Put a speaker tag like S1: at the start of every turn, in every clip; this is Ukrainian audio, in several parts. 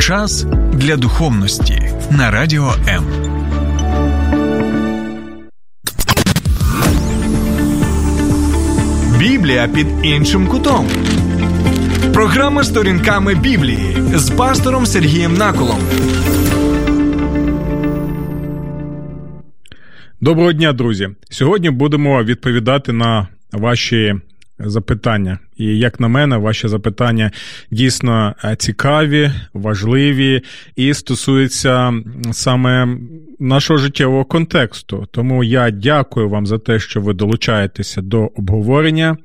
S1: Час для духовності на радіо М. Біблія під іншим кутом. Програма сторінками Біблії з пастором Сергієм Наколом.
S2: Доброго дня, друзі. Сьогодні будемо відповідати на ваші запитання. І як на мене, ваші запитання дійсно е, цікаві, важливі і стосуються саме нашого життєвого контексту. Тому я дякую вам за те, що ви долучаєтеся до обговорення.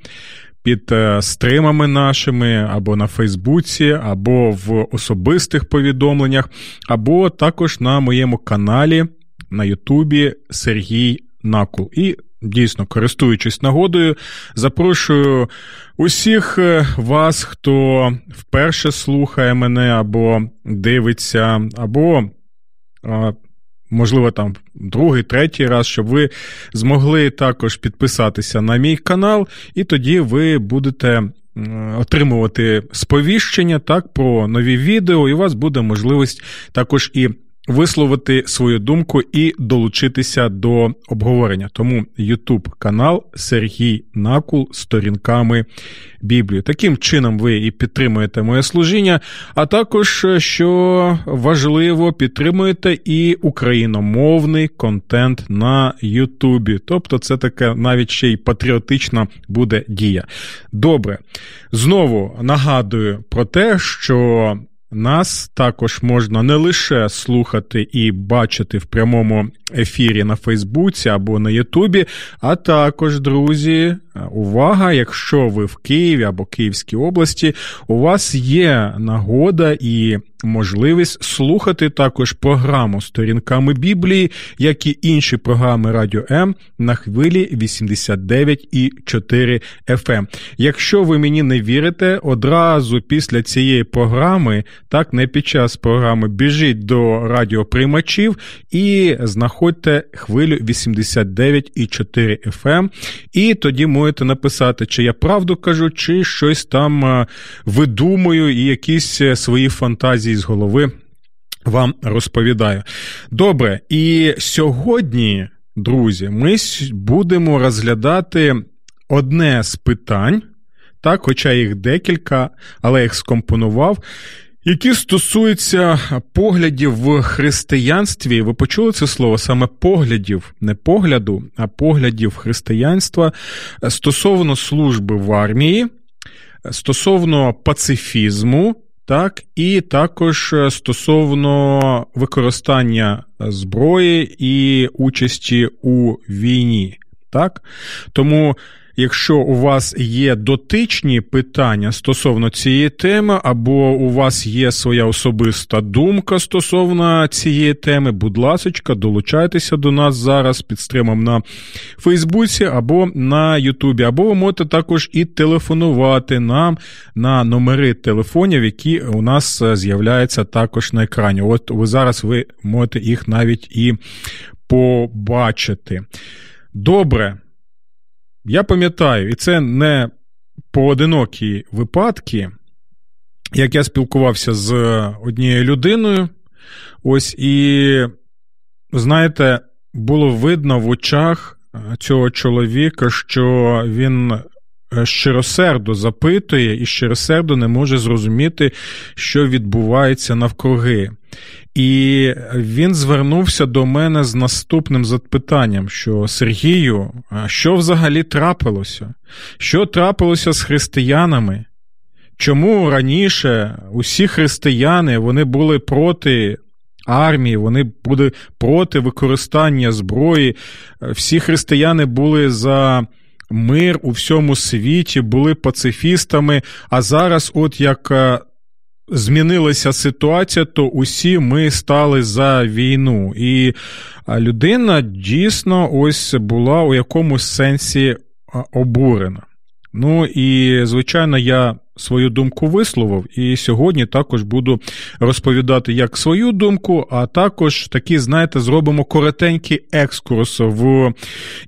S2: Під е, стримами нашими або на Фейсбуці, або в особистих повідомленнях, або також на моєму каналі на Ютубі Сергій Накул. І дійсно, користуючись нагодою, запрошую усіх е, вас, хто вперше слухає мене, або дивиться, або. Можливо, там другий, третій раз, щоб ви змогли також підписатися на мій канал, і тоді ви будете отримувати сповіщення так про нові відео, і у вас буде можливість також і висловити свою думку і долучитися до обговорення. Тому YouTube канал Сергій Накул сторінками Біблії. Таким чином ви і підтримуєте моє служіння, а також, що важливо, підтримуєте і україномовний контент на Ютубі. Тобто, це таке навіть ще й патріотична буде дія. Добре, знову нагадую про те, що. Нас також можна не лише слухати і бачити в прямому ефірі на Фейсбуці або на Ютубі, а також, друзі, увага! Якщо ви в Києві або Київській області, у вас є нагода і можливість слухати також програму сторінками Біблії, як і інші програми Радіо М на хвилі 89,4 FM. Ем. Якщо ви мені не вірите, одразу після цієї програми, так не під час програми, біжіть до радіоприймачів і знаходьте хвилю 89,4 FM, ем. і тоді можете написати, чи я правду кажу, чи щось там видумую, і якісь е, свої фантазії з голови вам розповідаю. Добре, і сьогодні, друзі, ми будемо розглядати одне з питань, так, хоча їх декілька, але їх скомпонував. Які стосуються поглядів в християнстві, ви почули це слово саме поглядів, не погляду, а поглядів християнства стосовно служби в армії, стосовно пацифізму, так, і також е, стосовно використання зброї і участі у війні. Так? Тому Якщо у вас є дотичні питання стосовно цієї теми, або у вас є своя особиста думка стосовно цієї теми, будь ласка, долучайтеся до нас зараз під стримом на Фейсбуці або на Ютубі, або ви можете також і телефонувати нам на номери телефонів, які у нас з'являються також на екрані. От ви зараз ви можете їх навіть і побачити. Добре. Я пам'ятаю, і це не поодинокі випадки, як я спілкувався з однією людиною, ось і, знаєте, було видно в очах цього чоловіка, що він щиросердо запитує і щиросердо не може зрозуміти, що відбувається навкруги. І він звернувся до мене з наступним запитанням: що Сергію, що взагалі трапилося? Що трапилося з християнами? Чому раніше усі християни вони були проти армії, вони були проти використання зброї, всі християни були за мир у всьому світі, були пацифістами, а зараз, от як змінилася ситуація, то усі ми стали за війну. І людина дійсно ось була у якомусь сенсі обурена. Ну і, звичайно, я свою думку висловив, і сьогодні також буду розповідати як свою думку, а також такі, знаєте, зробимо коротенький екскурс в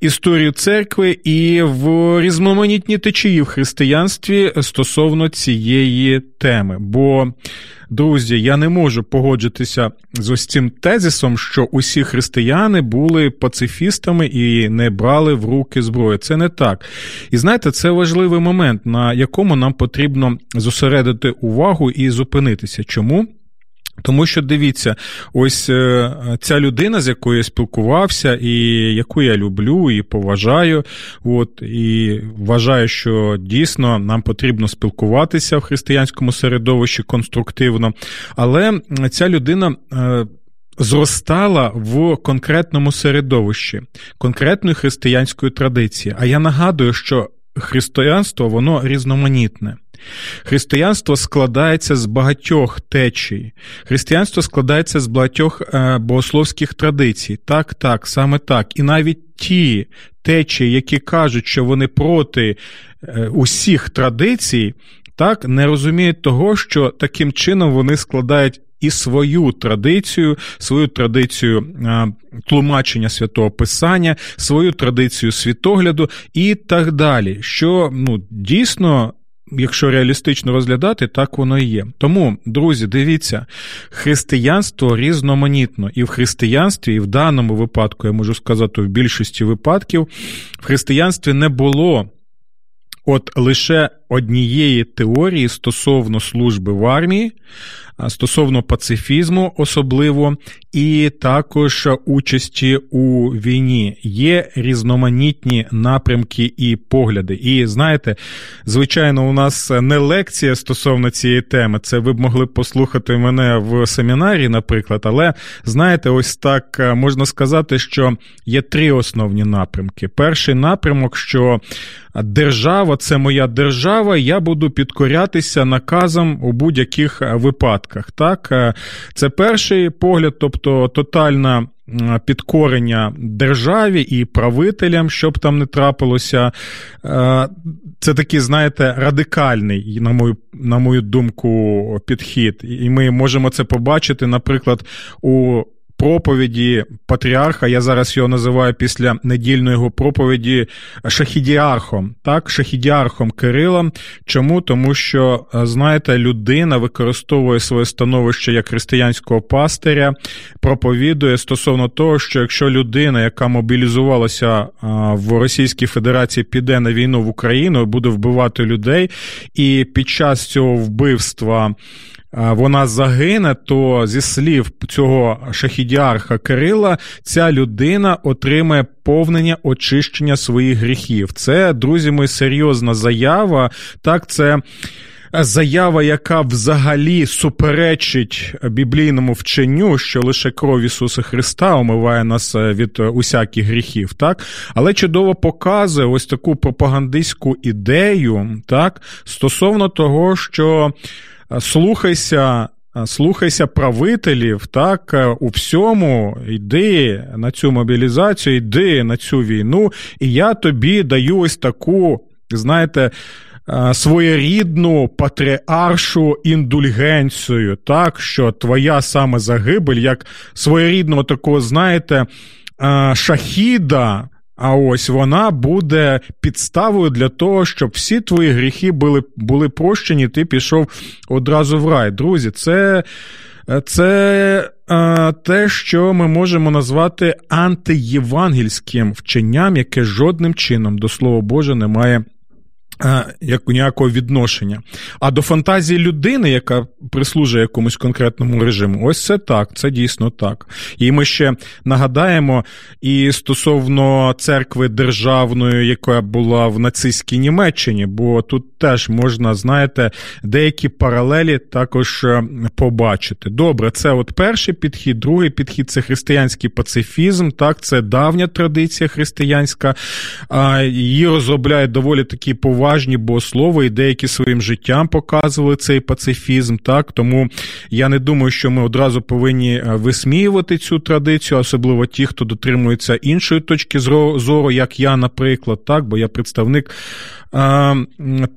S2: історію церкви і в різноманітні течії в християнстві стосовно цієї теми. Бо друзі, я не можу погоджитися з ось цим тезисом, що усі християни були пацифістами і не брали в руки зброю. Це не так. І знаєте, це важливий момент, на якому нам потрібно зосередити увагу і зупинитися. Чому? Тому що дивіться, ось е, ця людина, з якою я спілкувався, і яку я люблю і поважаю, от і вважаю, що дійсно нам потрібно спілкуватися в християнському середовищі конструктивно. Але ця людина. Е, зростала в конкретному середовищі, конкретної християнської традиції. А я нагадую, що християнство воно різноманітне. Християнство складається з багатьох течій. Християнство складається з багатьох е, богословських традицій. Так, так, саме так. І навіть ті течії, які кажуть, що вони проти е, усіх традицій, так, не розуміють того, що таким чином вони складають. І свою традицію, свою традицію а, тлумачення святого Писання, свою традицію світогляду і так далі. Що ну дійсно Якщо реалістично розглядати, так воно і є. Тому, друзі, дивіться, християнство різноманітно, і в християнстві, і в даному випадку, я можу сказати, в більшості випадків, в християнстві не було от лише однієї теорії стосовно служби в армії, стосовно пацифізму, особливо, і також участі у війні. Є різноманітні напрямки і погляди. І знаєте, звичайно, у нас не лекція стосовно цієї теми. Це ви б могли послухати мене в семінарі, наприклад. Але знаєте, ось так можна сказати, що є три основні напрямки. Перший напрямок, що держава це моя держава, я буду підкорятися наказам у будь-яких випадках. Так, це перший погляд, тобто тотальна. Підкорення державі і правителям, щоб там не трапилося. Це такий, знаєте, радикальний, на мою на мою думку, підхід. І ми можемо це побачити, наприклад, у проповіді патріарха. Я зараз його називаю після недільної його проповіді шахідіархом. Так, шахідіархом Кирила. Чому? Тому що, е, знаєте, людина використовує своє становище як християнського пастиря, проповідує стосовно того, що якщо людина, яка мобілізувалася е, в Російській Федерації, піде на війну в Україну, буде вбивати людей, і під час цього вбивства вона загине, то зі слів цього шахідіарха Кирила, ця людина отримає повнення очищення своїх гріхів. Це, друзі мої, серйозна заява. Так, це. Заява, яка взагалі суперечить біблійному вченню, що лише кров Ісуса Христа омиває нас е, від усяких гріхів, так? Але чудово показує ось таку пропагандистську ідею, так, стосовно того, що слухайся. Слухайся правителів, так, у всьому, йди на цю мобілізацію, йди на цю війну, і я тобі даю ось таку, знаєте, своєрідну патріаршу індульгенцію, так, що твоя саме загибель, як своєрідного такого, знаєте, шахіда. А ось вона буде підставою для того, щоб всі твої гріхи були були прощені, ти пішов одразу в рай. Друзі, це це е, те, що ми можемо назвати антиєвангельським вченням, яке жодним чином до Слова Боже не має як ніякого відношення. А до фантазії людини, яка прислужує якомусь конкретному режиму, ось це так, це дійсно так. І ми ще нагадаємо і стосовно церкви державної, яка була в нацистській Німеччині, бо тут теж можна, знаєте, деякі паралелі також е, побачити. Добре, це от перший підхід, другий підхід це християнський пацифізм. Так, це давня традиція християнська, її розробляють доволі такі поважні поважні богослови і деякі своїм життям показували цей пацифізм. Так тому я не думаю, що ми одразу повинні е, висміювати цю традицію, особливо ті, хто дотримується іншої точки зору, як я, наприклад, так, бо я представник. Е,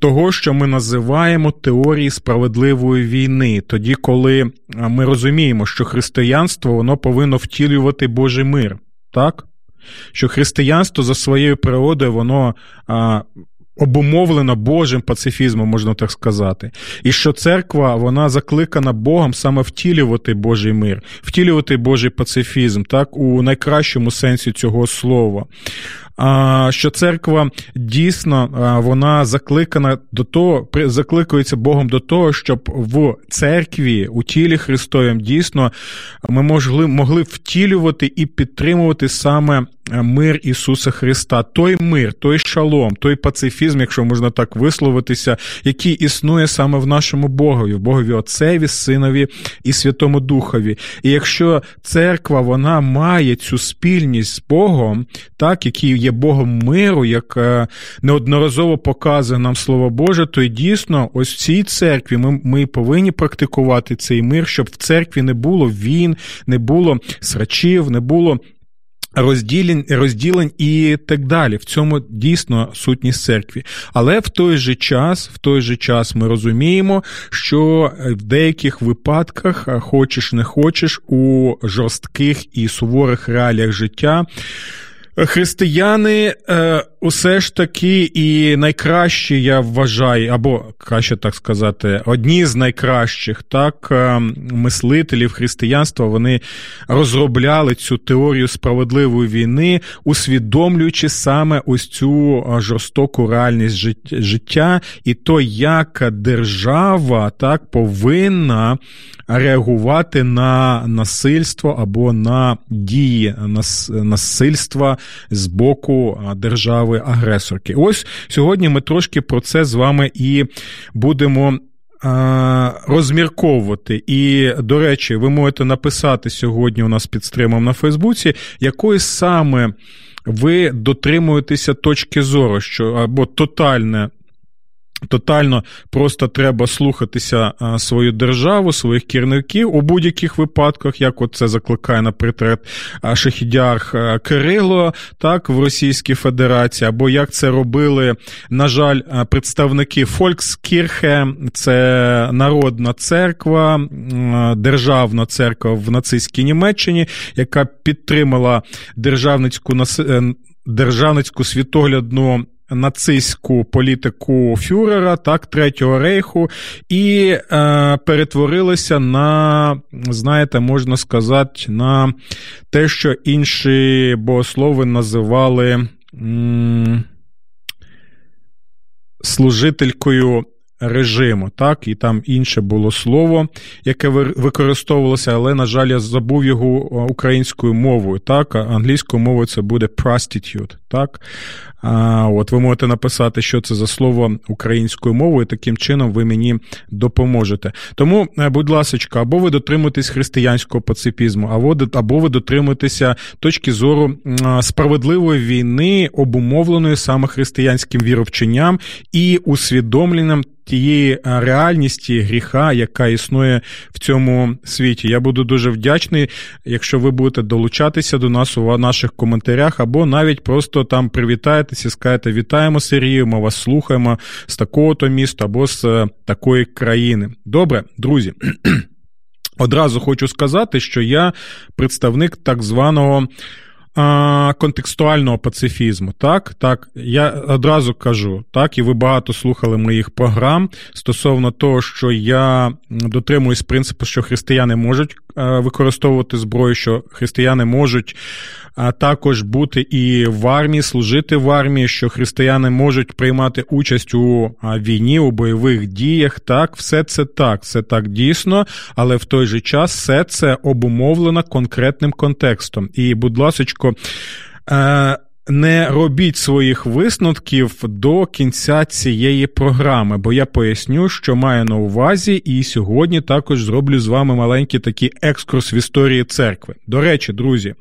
S2: того, що ми називаємо теорії справедливої війни, тоді, коли е, ми розуміємо, що християнство воно повинно втілювати Божий мир, так? Що християнство за своєю природою, воно обумовлено Божим пацифізмом, можна так сказати. І що церква вона закликана Богом саме втілювати Божий мир, втілювати Божий пацифізм, так, у найкращому сенсі цього слова що церква дійсно вона закликана до того, закликується Богом до того, щоб в церкві у тілі Христовім дійсно ми могли, могли втілювати і підтримувати саме мир Ісуса Христа, той мир, той шалом, той пацифізм, якщо можна так висловитися, який існує саме в нашому Богові, в Богові Отцеві, Синові і Святому Духові. І якщо церква вона має цю спільність з Богом, так, який є Богом миру, як е, неодноразово показує нам Слово Боже, то й дійсно, ось в цій церкві ми, ми повинні практикувати цей мир, щоб в церкві не було війн, не було срачів, не було розділень розділень і так далі. В цьому дійсно сутність церкві. Але в той же час, в той же час ми розуміємо, що в деяких випадках, хочеш не хочеш, у жорстких і суворих реаліях життя. Християни е, усе ж таки і найкращі, я вважаю, або краще так сказати, одні з найкращих так е, мислителів християнства вони розробляли цю теорію справедливої війни, усвідомлюючи саме ось цю е, жорстоку реальність життя, і то, як держава так повинна реагувати на насильство або на дії насильства з боку держави агресорки. Ось сьогодні ми трошки про це з вами і будемо. Розмірковувати. І, до речі, ви можете написати сьогодні у нас під стримом на Фейсбуці, якої саме ви дотримуєтеся точки зору, що або тотальне Тотально просто треба слухатися свою державу, своїх керівників у будь-яких випадках, як от це закликає наприклад шахідярх Кирило, так в Російській Федерації, або як це робили, на жаль, представники Фолькскірхе, це народна церква, державна церква в нацистській Німеччині, яка підтримала державницьку е, державницьку світоглядну нацистську політику Фюрера, так, Третього рейху, і е, перетворилися на, знаєте, можна сказати, на те, що інші богослови називали м- служителькою режиму, так, і там інше було слово, яке використовувалося, але, на жаль, я забув його українською мовою. Так, англійською мовою це буде prostitute, так. А, От ви можете написати, що це за слово українською мовою, таким чином ви мені допоможете. Тому, е, будь ласка, або ви дотримуєтесь християнського пацифізму, або ви дотримуєтеся точки зору справедливої війни, обумовленої саме християнським віровченням і усвідомленням тієї е, реальності гріха, яка існує в цьому світі. Я буду дуже вдячний, якщо ви будете долучатися до нас у наших коментарях, або навіть просто там привітаєтеся і скажете Вітаємо Сергію, ми вас слухаємо з такого-то міста або з е, такої країни. Добре, друзі. Одразу хочу сказати, що я представник так званого а, контекстуального пацифізму. Так, так, я одразу кажу, так, і ви багато слухали моїх програм стосовно того, що я дотримуюсь принципу, що християни можуть використовувати зброю, що християни можуть також бути і в армії, служити в армії, що християни можуть приймати участь у війні, у бойових діях. Так, все це так, все так дійсно, але в той же час все це обумовлено конкретним контекстом. І, будь ласочко, е, не робіть своїх висновків до кінця цієї програми, бо я поясню, що маю на увазі, і сьогодні також зроблю з вами маленький такий екскурс в історії церкви. До речі, друзі.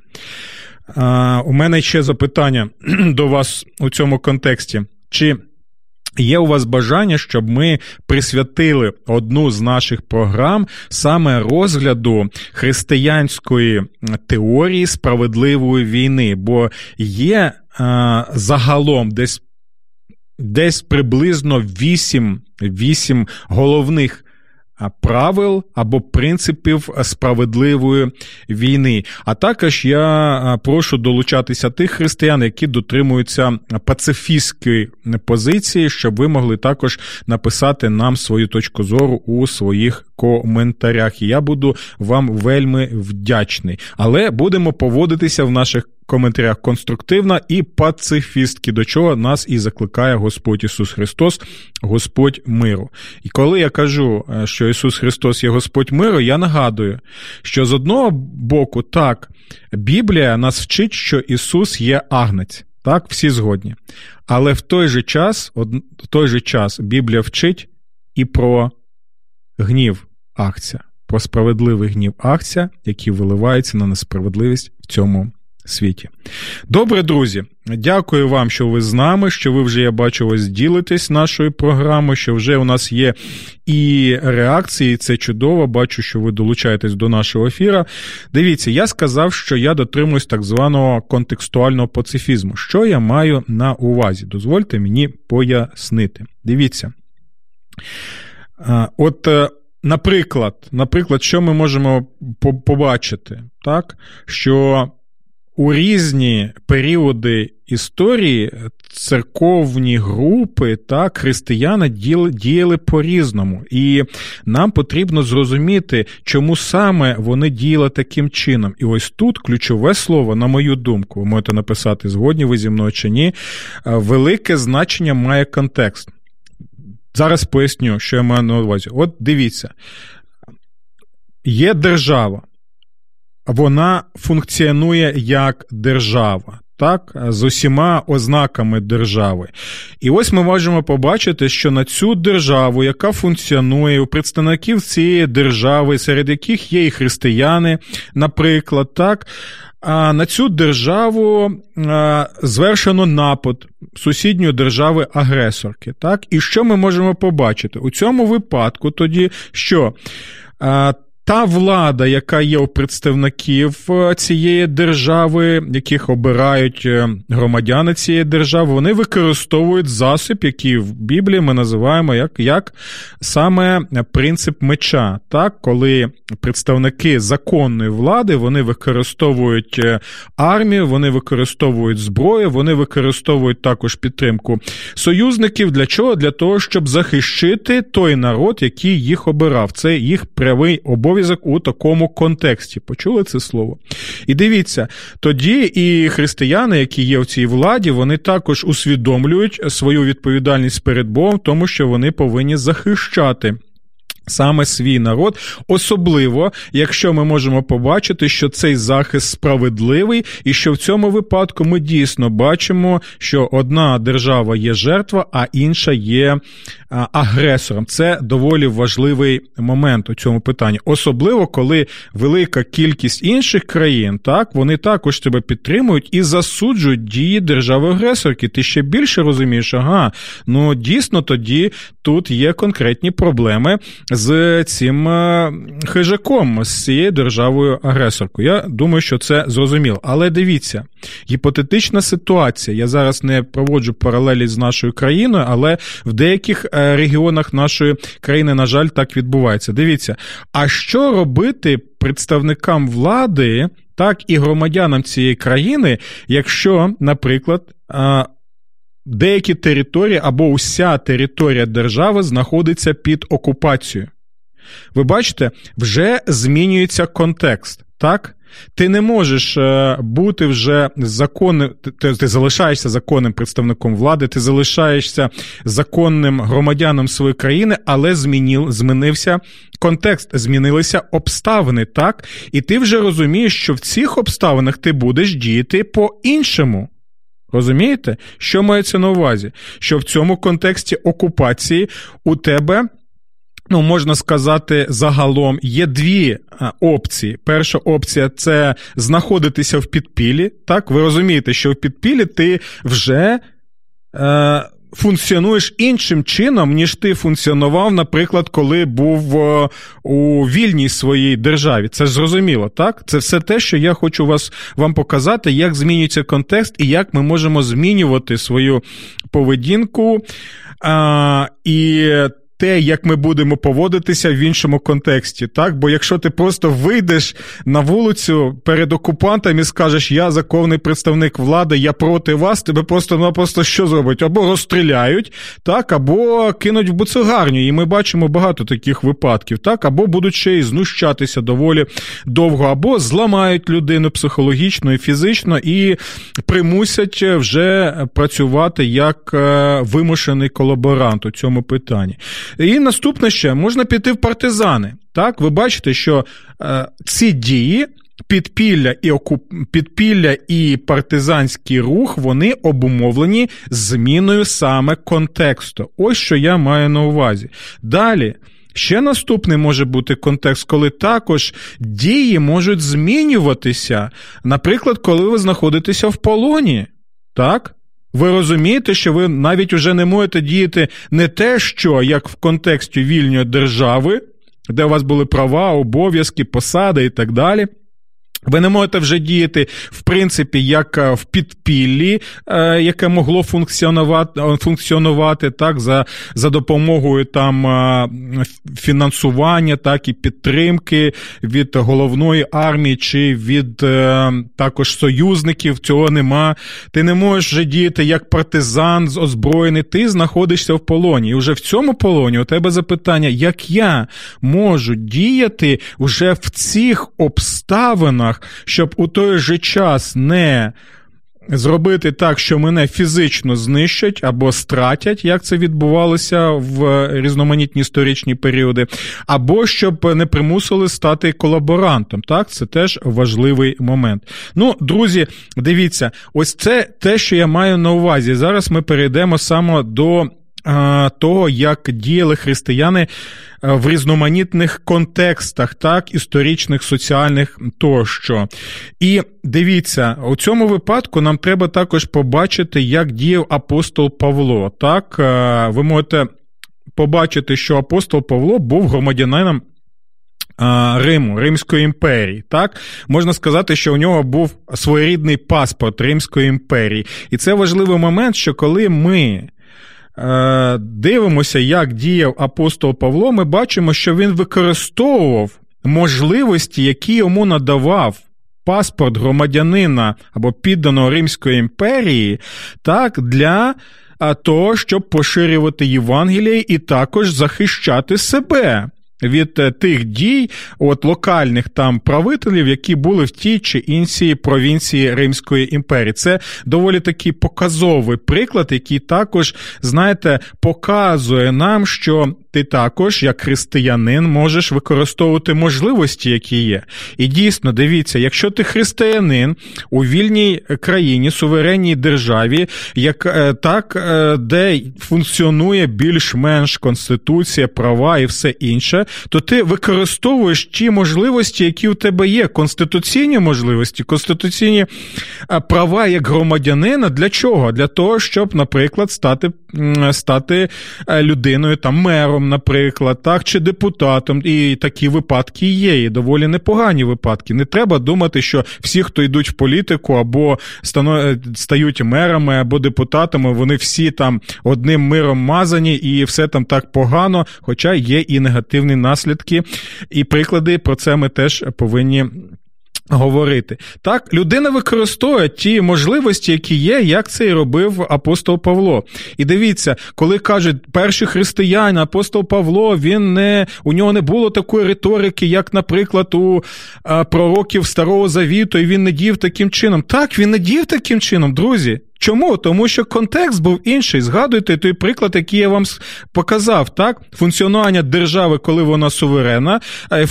S2: У мене ще запитання до вас у цьому контексті. Чи Є у вас бажання, щоб ми присвятили одну з наших програм саме розгляду християнської теорії справедливої війни, бо є е, загалом десь десь приблизно 8, 8 головних правил або принципів справедливої війни. А також я прошу долучатися тих християн, які дотримуються пацифістської позиції, щоб ви могли також написати нам свою точку зору у своїх коментарях. І я буду вам вельми вдячний. Але будемо поводитися в наших коментарях конструктивно і пацифістки, до чого нас і закликає Господь Ісус Христос, Господь миру. І коли я кажу, е, що Ісус Христос є Господь миру, я нагадую, що з одного боку, так, Біблія нас вчить, що Ісус є агнець. Так, всі згодні. Але в той же час, в той же час Біблія вчить і про гнів акція, про справедливий гнів акція, який виливається на несправедливість в цьому світі. Добре, друзі, дякую вам, що ви з нами, що ви вже, я бачу, ось ділитесь нашою програмою, що вже у нас є і реакції, це чудово. Бачу, що ви долучаєтесь до нашого ефіра. Дивіться, я сказав, що я дотримуюсь так званого контекстуального пацифізму. Що я маю на увазі? Дозвольте мені пояснити. Дивіться. От е, Наприклад, наприклад, що ми можемо побачити, так? що у різні періоди історії церковні групи так, християни діяли, діяли по-різному. І нам потрібно зрозуміти, чому саме вони діяли таким чином. І ось тут ключове слово, на мою думку, ви можете написати, згодні ви зі мною чи ні, велике значення має контекст. Зараз поясню, що я маю на увазі. От дивіться, є держава, вона функціонує як держава. Так, з усіма ознаками держави. І ось ми можемо побачити, що на цю державу, яка функціонує у представників цієї держави, серед яких є і християни, наприклад, так, а на цю державу звершено напад сусідньої держави-агресорки. Так? І що ми можемо побачити? У цьому випадку тоді, що та влада, яка є у представників е, цієї держави, яких обирають е, громадяни цієї держави, вони використовують засіб, який в Біблії ми називаємо як як саме принцип меча. Так, коли представники законної влади вони використовують е, армію, вони використовують зброю, вони використовують також підтримку союзників. Для чого? Для того, щоб захищити той народ, який їх обирав. Це їх прямий обов'язок обов'язок у такому контексті. Почули це слово? І дивіться, тоді і християни, які є в цій владі, вони також усвідомлюють свою відповідальність перед Богом, тому що вони повинні захищати. Саме свій народ, особливо, якщо ми можемо побачити, що цей захист справедливий, і що в цьому випадку ми дійсно бачимо, що одна держава є жертва, а інша є агресором. Це доволі важливий момент у цьому питанні, особливо коли велика кількість інших країн, так вони також тебе підтримують і засуджують дії держави-агресорки. Ти ще більше розумієш, ага, ну дійсно тоді тут є конкретні проблеми з цим е, хижаком, з цією державою-агресоркою. Я думаю, що це зрозуміло. Але дивіться, гіпотетична ситуація. Я зараз не проводжу паралелі з нашою країною, але в деяких е, регіонах нашої країни, на жаль, так відбувається. Дивіться, а що робити представникам влади, так і громадянам цієї країни, якщо, наприклад, деякі території або уся територія держави знаходиться під окупацією? Ви бачите, вже змінюється контекст, так? Ти не можеш е, бути вже законним, ти, ти залишаєшся законним представником влади, ти залишаєшся законним громадяном своєї країни, але змінив, змінився контекст, змінилися обставини, так? І ти вже розумієш, що в цих обставинах ти будеш діяти по-іншому. Розумієте, що мається на увазі? Що в цьому контексті окупації у тебе Ну, можна сказати, загалом є дві опції. Перша опція це знаходитися в підпілі. Так, ви розумієте, що в підпілі ти вже е, функціонуєш іншим чином, ніж ти функціонував, наприклад, коли був е, у вільній своїй державі. Це зрозуміло, так? Це все те, що я хочу вас вам показати, як змінюється контекст і як ми можемо змінювати свою поведінку. А, І те, як ми будемо поводитися в іншому контексті. Так, бо якщо ти просто вийдеш на вулицю перед окупантами і скажеш, я законний представник влади, я проти вас, тебе просто-напросто що зробить? Або розстріляють, так, або кинуть в буцегарню. І ми бачимо багато таких випадків, так, або будуть ще й знущатися доволі довго, або зламають людину психологічно і фізично і примусять вже працювати як е, вимушений колаборант у цьому питанні. І наступне ще можна піти в партизани. Так, ви бачите, що е, ці дії. Підпілля і окуп... підпілля і партизанський рух вони обумовлені зміною саме контексту. Ось що я маю на увазі. Далі. Ще наступний може бути контекст, коли також дії можуть змінюватися. Наприклад, коли ви знаходитеся в полоні. Так? Ви розумієте, що ви навіть уже не можете діяти не те, що як в контексті вільної держави, де у вас були права, обов'язки, посади і так далі. Ви не можете вже діяти, в принципі, як е, в підпіллі, е, яке могло функціонувати функціонувати так, за за допомогою там е, фінансування, так і підтримки від головної армії чи від також союзників. Цього нема. Ти не можеш вже діяти як партизан з озброєний. Ти знаходишся в полоні. І вже в цьому полоні у тебе запитання, як я можу діяти вже в цих обставинах регіонах, щоб у той же час не зробити так, що мене фізично знищать або стратять, як це відбувалося в різноманітні історичні періоди, або щоб не примусили стати колаборантом. Так, це теж важливий момент. Ну, друзі, дивіться, ось це те, що я маю на увазі. Зараз ми перейдемо саме до того, як діяли християни в різноманітних контекстах, так, історичних, соціальних тощо. І дивіться, у цьому випадку нам треба також побачити, як діяв апостол Павло. Так, ви можете побачити, що апостол Павло був громадянином. Риму, Римської імперії, так можна сказати, що у нього був своєрідний паспорт Римської імперії, і це важливий момент, що коли ми Е, дивимося, як діяв апостол Павло, ми бачимо, що він використовував можливості, які йому надавав. Паспорт громадянина або підданого Римської імперії, так, для того, щоб поширювати Євангеліє і також захищати себе від е, тих дій от локальних там правителів, які були в тій чи іншій провінції Римської імперії. Це доволі такий показовий приклад, який також, знаєте, показує нам, що ти також, як християнин, можеш використовувати можливості, які є. І дійсно, дивіться, якщо ти християнин у вільній країні, суверенній державі, як е, так, е, де функціонує більш-менш конституція, права і все інше, то ти використовуєш ті можливості, які у тебе є, конституційні можливості, конституційні е, права як громадянина. Для чого? Для того, щоб, наприклад, стати стати людиною там мером прокурором, наприклад, так, чи депутатом, і такі випадки є, і доволі непогані випадки. Не треба думати, що всі, хто йдуть в політику, або стають мерами, або депутатами, вони всі там одним миром мазані, і все там так погано, хоча є і негативні наслідки, і приклади про це ми теж повинні говорити. Так, людина використовує ті можливості, які є, як це і робив апостол Павло. І дивіться, коли кажуть перші християни, апостол Павло, він не у нього не було такої риторики, як, наприклад, у а, пророків Старого Завіту, і він не дів таким чином. Так, він не дів таким чином, друзі. Чому? Тому що контекст був інший. Згадуйте той приклад, який я вам показав, так? Функціонування держави, коли вона суверенна, а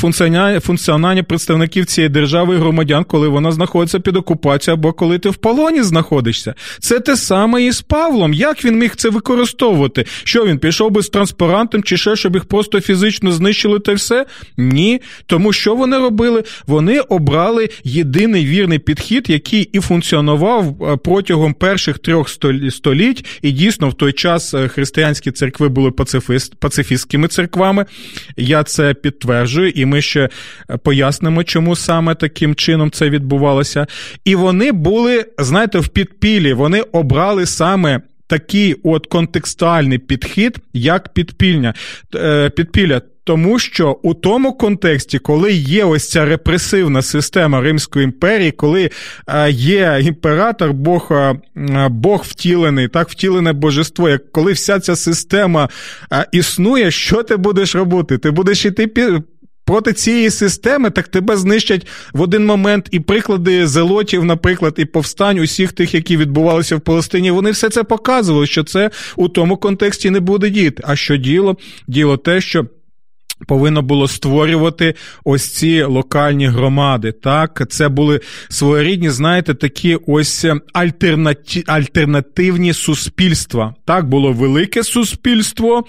S2: функціонування представників цієї держави і громадян, коли вона знаходиться під окупацією, або коли ти в полоні знаходишся. Це те саме і з Павлом. Як він міг це використовувати? Що він пішов би з транспарантом, чи ще, щоб їх просто фізично знищили та все? Ні. Тому що вони робили? Вони обрали єдиний вірний підхід, який і функціонував протягом перших перших трьох століть, і дійсно в той час е, християнські церкви були пацифіст, пацифістськими церквами. Я це підтверджую, і ми ще е, пояснимо, чому саме таким чином це відбувалося. І вони були, знаєте, в підпілі, вони обрали саме такий от контекстуальний підхід, як підпільня е, підпілля. Тому що у тому контексті, коли є ось ця репресивна система Римської імперії, коли е, є імператор, Бог е, Бог втілений, так втілене божество, як коли вся ця система існує, що ти будеш робити? Ти будеш йти проти цієї системи, так тебе знищать в один момент і приклади зелотів, наприклад, і повстань усіх тих, які відбувалися в Палестині. Вони все це показували, що це у тому контексті не буде діяти. А що діло? Діло те, що. Повинно було створювати ось ці локальні громади. Так, це були своєрідні, знаєте, такі ось альтернати... альтернативні суспільства. Так, було велике суспільство.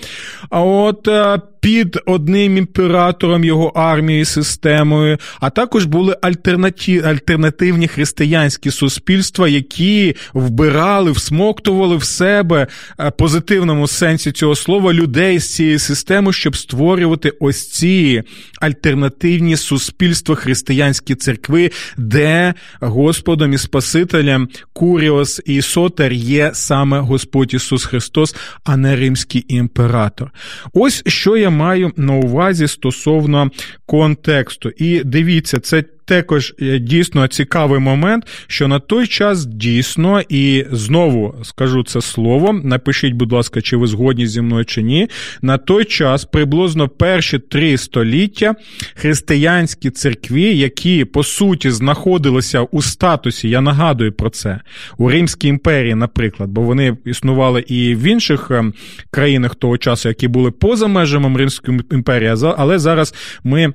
S2: А от е, під одним імператором його армією системою, а також були альтернатив, альтернативні християнські суспільства, які вбирали, всмоктували в себе е, позитивному сенсі цього слова людей з цієї системи, щоб створювати ось ці альтернативні суспільства християнські церкви, де Господом і Спасителем Куріос і Сотер є саме Господь Ісус Христос, а не римський імператор. Ось що я маю на увазі стосовно контексту. І дивіться, це також е, дійсно цікавий момент, що на той час дійсно, і знову скажу це слово. Напишіть, будь ласка, чи ви згодні зі мною чи ні. На той час приблизно перші три століття християнські церкві, які по суті знаходилися у статусі, я нагадую про це, у Римській імперії, наприклад, бо вони існували і в інших ем, країнах того часу, які були поза межами Римської імперії, але зараз ми.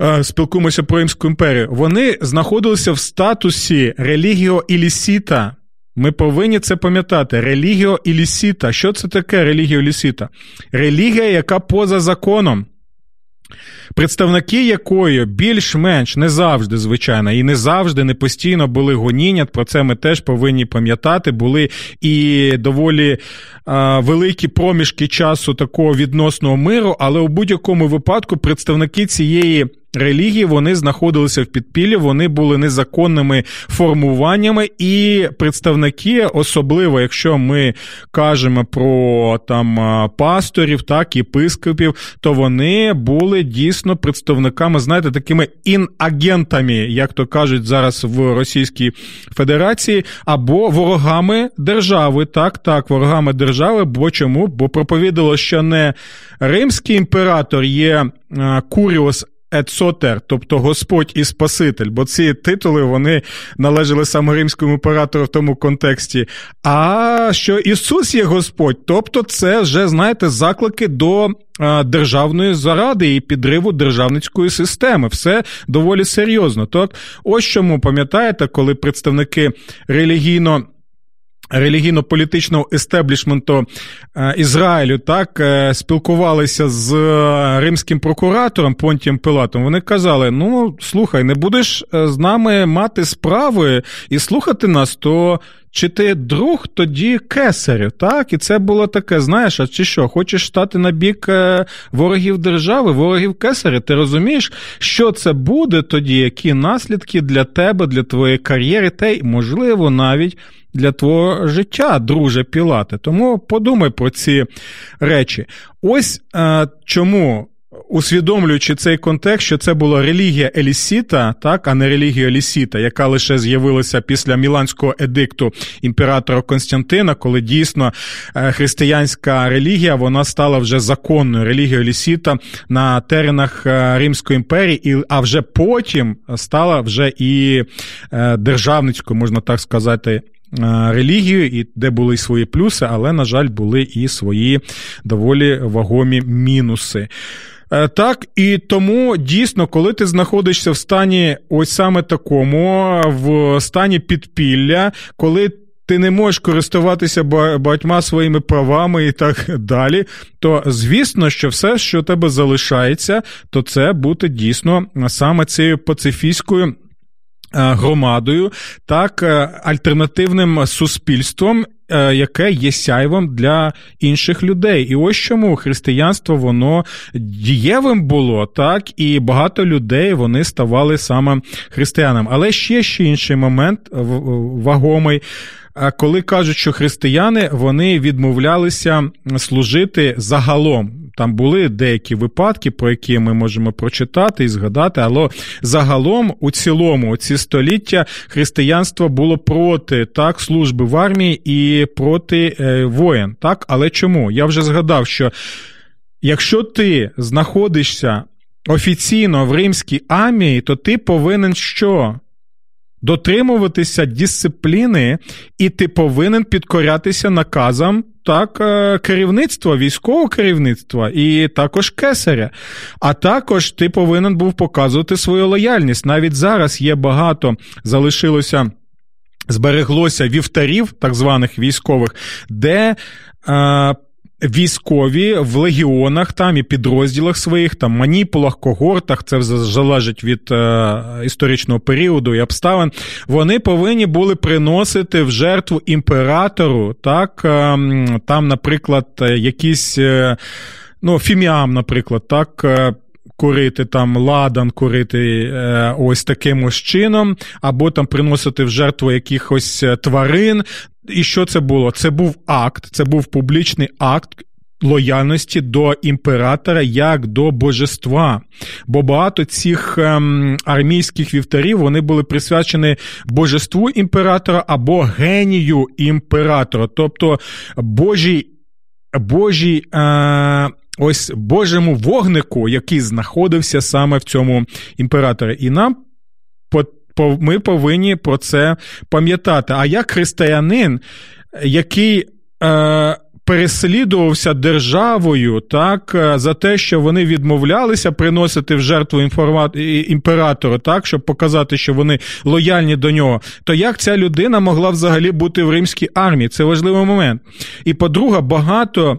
S2: Е, спілкуємося про Римську імперію, вони знаходилися в статусі релігіо ілісіта. Ми повинні це пам'ятати. Релігіо ілісіта. Що це таке релігіо ілісіта? Релігія, яка поза законом. Представники якої більш-менш не завжди, звичайно, і не завжди, не постійно були гоніння. Про це ми теж повинні пам'ятати. Були і доволі а, великі проміжки часу такого відносного миру, але у будь-якому випадку представники цієї релігії вони знаходилися в підпіллі, вони були незаконними формуваннями, і представники, особливо якщо ми кажемо про там пасторів, так єпископів, то вони були дійсно представниками, знаєте, такими інагентами, як то кажуть зараз в Російській Федерації, або ворогами держави. Так, так, ворогами держави. Бо чому? Бо проповідало, що не римський імператор є Куріос Ецотер, тобто Господь і Спаситель, бо ці титули вони належали саме римському імператору в тому контексті. А що Ісус є Господь, тобто це вже, знаєте, заклики до державної заради і підриву державницької системи. Все доволі серйозно. Так, ось чому пам'ятаєте, коли представники релігійно релігійно-політичного естеблішменту е, Ізраїлю так е, спілкувалися з е, римським прокуратором Понтієм Пилатом. Вони казали: ну слухай, не будеш з нами мати справи і слухати нас, то. Чи ти друг тоді кесарів, так? І це було таке, знаєш, а чи що, хочеш стати на бік ворогів держави, ворогів кесаря? Ти розумієш, що це буде тоді, які наслідки для тебе, для твоєї кар'єри, та й, можливо, навіть для твого життя, друже Пілате. Тому подумай про ці речі. Ось е, чому. Усвідомлюючи цей контекст, що це була релігія Елісіта, так, а не релігія Елісіта, яка лише з'явилася після Міланського едикту імператора Константина, коли дійсно е, християнська релігія вона стала вже законною релігією Елісіта на теренах е, Римської імперії, а вже потім стала вже і державницькою, можна так сказати, Е, релігію, і де були свої плюси, але, на жаль, були і свої доволі вагомі мінуси. Е, так, і тому дійсно, коли ти знаходишся в стані ось саме такому, в стані підпілля, коли ти не можеш користуватися багатьма своїми правами і так далі, то звісно, що все, що тебе залишається, то це бути дійсно саме цією пацифістською громадою, так е, альтернативним суспільством. Е, яке є сяйвом для інших людей, і ось чому християнство воно дієвим було, так і багато людей вони ставали саме християнами. Але ще ще інший момент вагомий коли кажуть, що християни вони відмовлялися служити загалом. Там були деякі випадки, про які ми можемо прочитати і згадати, але загалом у цілому ці століття християнство було проти так служби в армії і проти е, воєн. Так, але чому? Я вже згадав, що якщо ти знаходишся офіційно в римській армії, то ти повинен що? Дотримуватися дисципліни, і ти повинен підкорятися наказам так, е, керівництва, військового керівництва і також кесаря. А також ти повинен був показувати свою лояльність. Навіть зараз є багато залишилося. Збереглося вівтарів, так званих військових, де е, військові в легіонах там і підрозділах своїх, там маніпулах, когортах, це залежить від е, історичного періоду і обставин. Вони повинні були приносити в жертву імператору, так, е, там, наприклад, якісь. Е, ну, фіміам, наприклад, так, е, курити там ладан, курити е, ось таким ось чином, або там приносити в жертву якихось е, тварин. І що це було? Це був акт, це був публічний акт. Лояльності до імператора як до божества. Бо багато цих ем, армійських вівтарів вони були присвячені божеству імператора або генію імператора, тобто Божій Божій е, ось Божому вогнику, який знаходився саме в цьому імператорі. І нам ми повинні про це пам'ятати. А як християнин, який. Е, Переслідувався державою так е, за те, що вони відмовлялися приносити в жертву імператору, так щоб показати, що вони лояльні до нього. То як ця людина могла взагалі бути в римській армії? Це важливий момент. І по-друге, багато.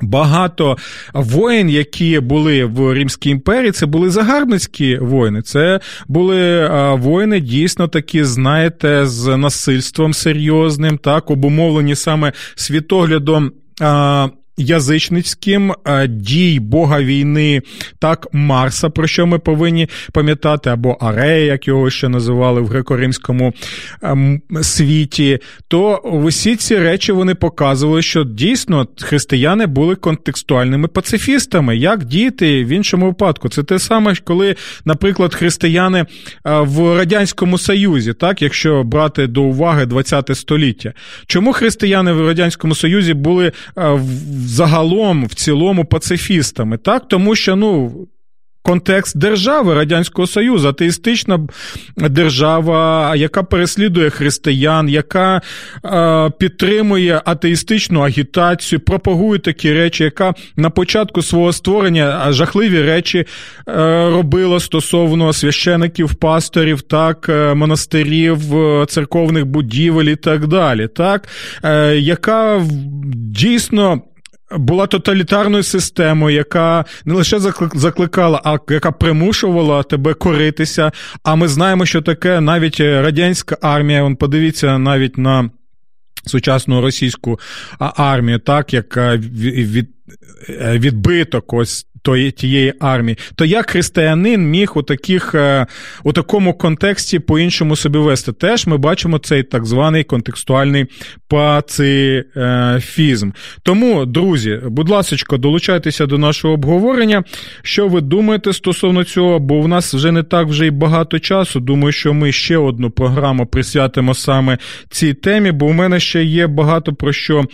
S2: Багато воїн, які були в Римській імперії, це були загарбницькі воїни. Це були воїни дійсно такі, знаєте, з насильством серйозним, так обумовлені саме світоглядом язичницьким дій Бога війни, так, Марса, про що ми повинні пам'ятати, або Арея, як його ще називали в греко-римському ем, світі, то усі ці речі вони показували, що дійсно християни були контекстуальними пацифістами. Як діти в іншому випадку? Це те саме, коли, наприклад, християни е, в Радянському Союзі, так, якщо брати до уваги ХХ століття. Чому християни в Радянському Союзі були е, в загалом в цілому пацифістами, так? Тому що ну контекст держави Радянського Союзу, атеїстична держава, яка переслідує християн, яка е, підтримує атеїстичну агітацію, пропагує такі речі, яка на початку свого створення жахливі речі е, робила стосовно священиків, пасторів, так, е, монастирів, е, церковних будівель і так далі, так, е, яка дійсно була тоталітарною системою, яка не лише закликала, а яка примушувала тебе коритися. А ми знаємо, що таке навіть радянська армія. Вон подивіться навіть на сучасну російську армію, так як від. Відбиток ось тієї армії, то як християнин міг у таких е, у такому контексті по-іншому собі вести? Теж ми бачимо цей так званий контекстуальний пацифізм. Тому, друзі, будь ласка, долучайтеся до нашого обговорення. Що ви думаєте стосовно цього? Бо в нас вже не так вже й багато часу. Думаю, що ми ще одну програму присвятимо саме цій темі, бо у мене ще є багато про що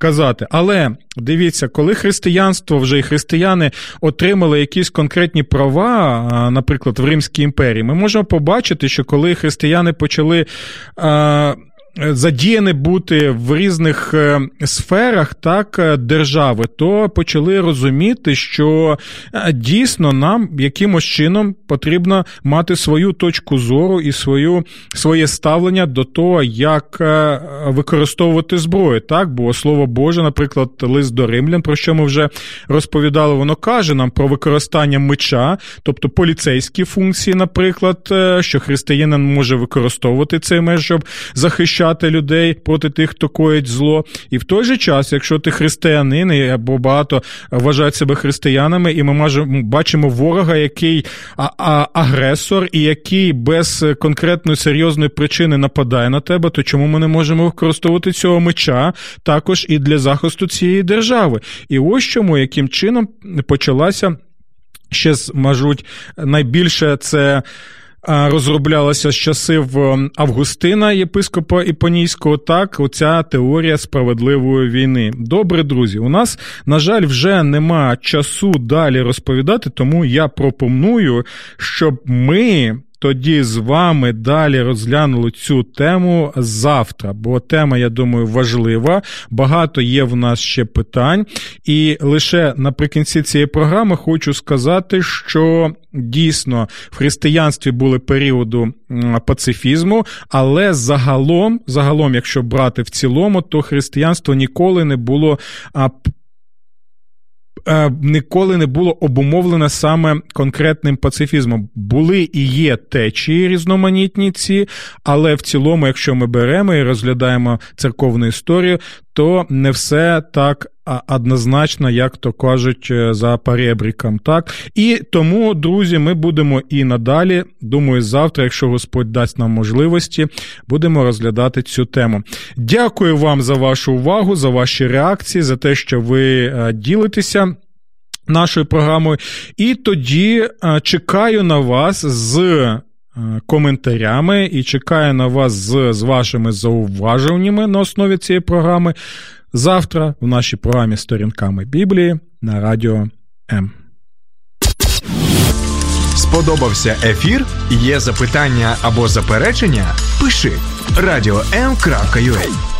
S2: казати. Але дивіться, коли християнство вже і християни отримали якісь конкретні права, наприклад, в Римській імперії, ми можемо побачити, що коли християни почали задіяні бути в різних е, сферах так е, держави, то почали розуміти, що е, дійсно нам якимось чином потрібно мати свою точку зору і свою, своє ставлення до того, як використовувати зброю. Так, бо слово Боже, наприклад, лист до римлян, про що ми вже розповідали, воно каже нам про використання меча, тобто поліцейські функції, наприклад, що християнин може використовувати цей меч, щоб захищати захищати людей проти тих, хто коїть зло. І в той же час, якщо ти християнин або багато вважають себе християнами, і ми бачимо ворога, який агресор, і який без конкретної серйозної причини нападає на тебе, то чому ми не можемо використовувати цього меча також і для захисту цієї держави? І ось чому яким чином почалася ще мажуть найбільше це розроблялася з часів Августина, єпископа Іпонійського, так оця теорія справедливої війни. Добре, друзі, у нас, на жаль, вже нема часу далі розповідати, тому я пропоную, щоб ми тоді з вами далі розглянули цю тему завтра, бо тема, я думаю, важлива. Багато є в нас ще питань. І лише наприкінці цієї програми хочу сказати, що дійсно в християнстві були періоду пацифізму, але загалом, загалом, якщо брати в цілому, то християнство ніколи не було Е, ніколи не було обумовлено саме конкретним пацифізмом. Були і є течії різноманітні ці, але в цілому, якщо ми беремо і розглядаємо церковну історію, то не все так однозначно, як то кажуть, е, за перебріком. Так? І тому, друзі, ми будемо і надалі. Думаю, завтра, якщо Господь дасть нам можливості, будемо розглядати цю тему. Дякую вам за вашу увагу, за ваші реакції, за те, що ви е, ділитеся. Нашою програмою, і тоді е, чекаю на вас з коментарями і чекаю на вас з, з вашими зауваженнями на основі цієї програми завтра в нашій програмі Сторінками Біблії на Радіо М.
S1: Сподобався ефір? Є запитання або заперечення? Пиши радіом.ua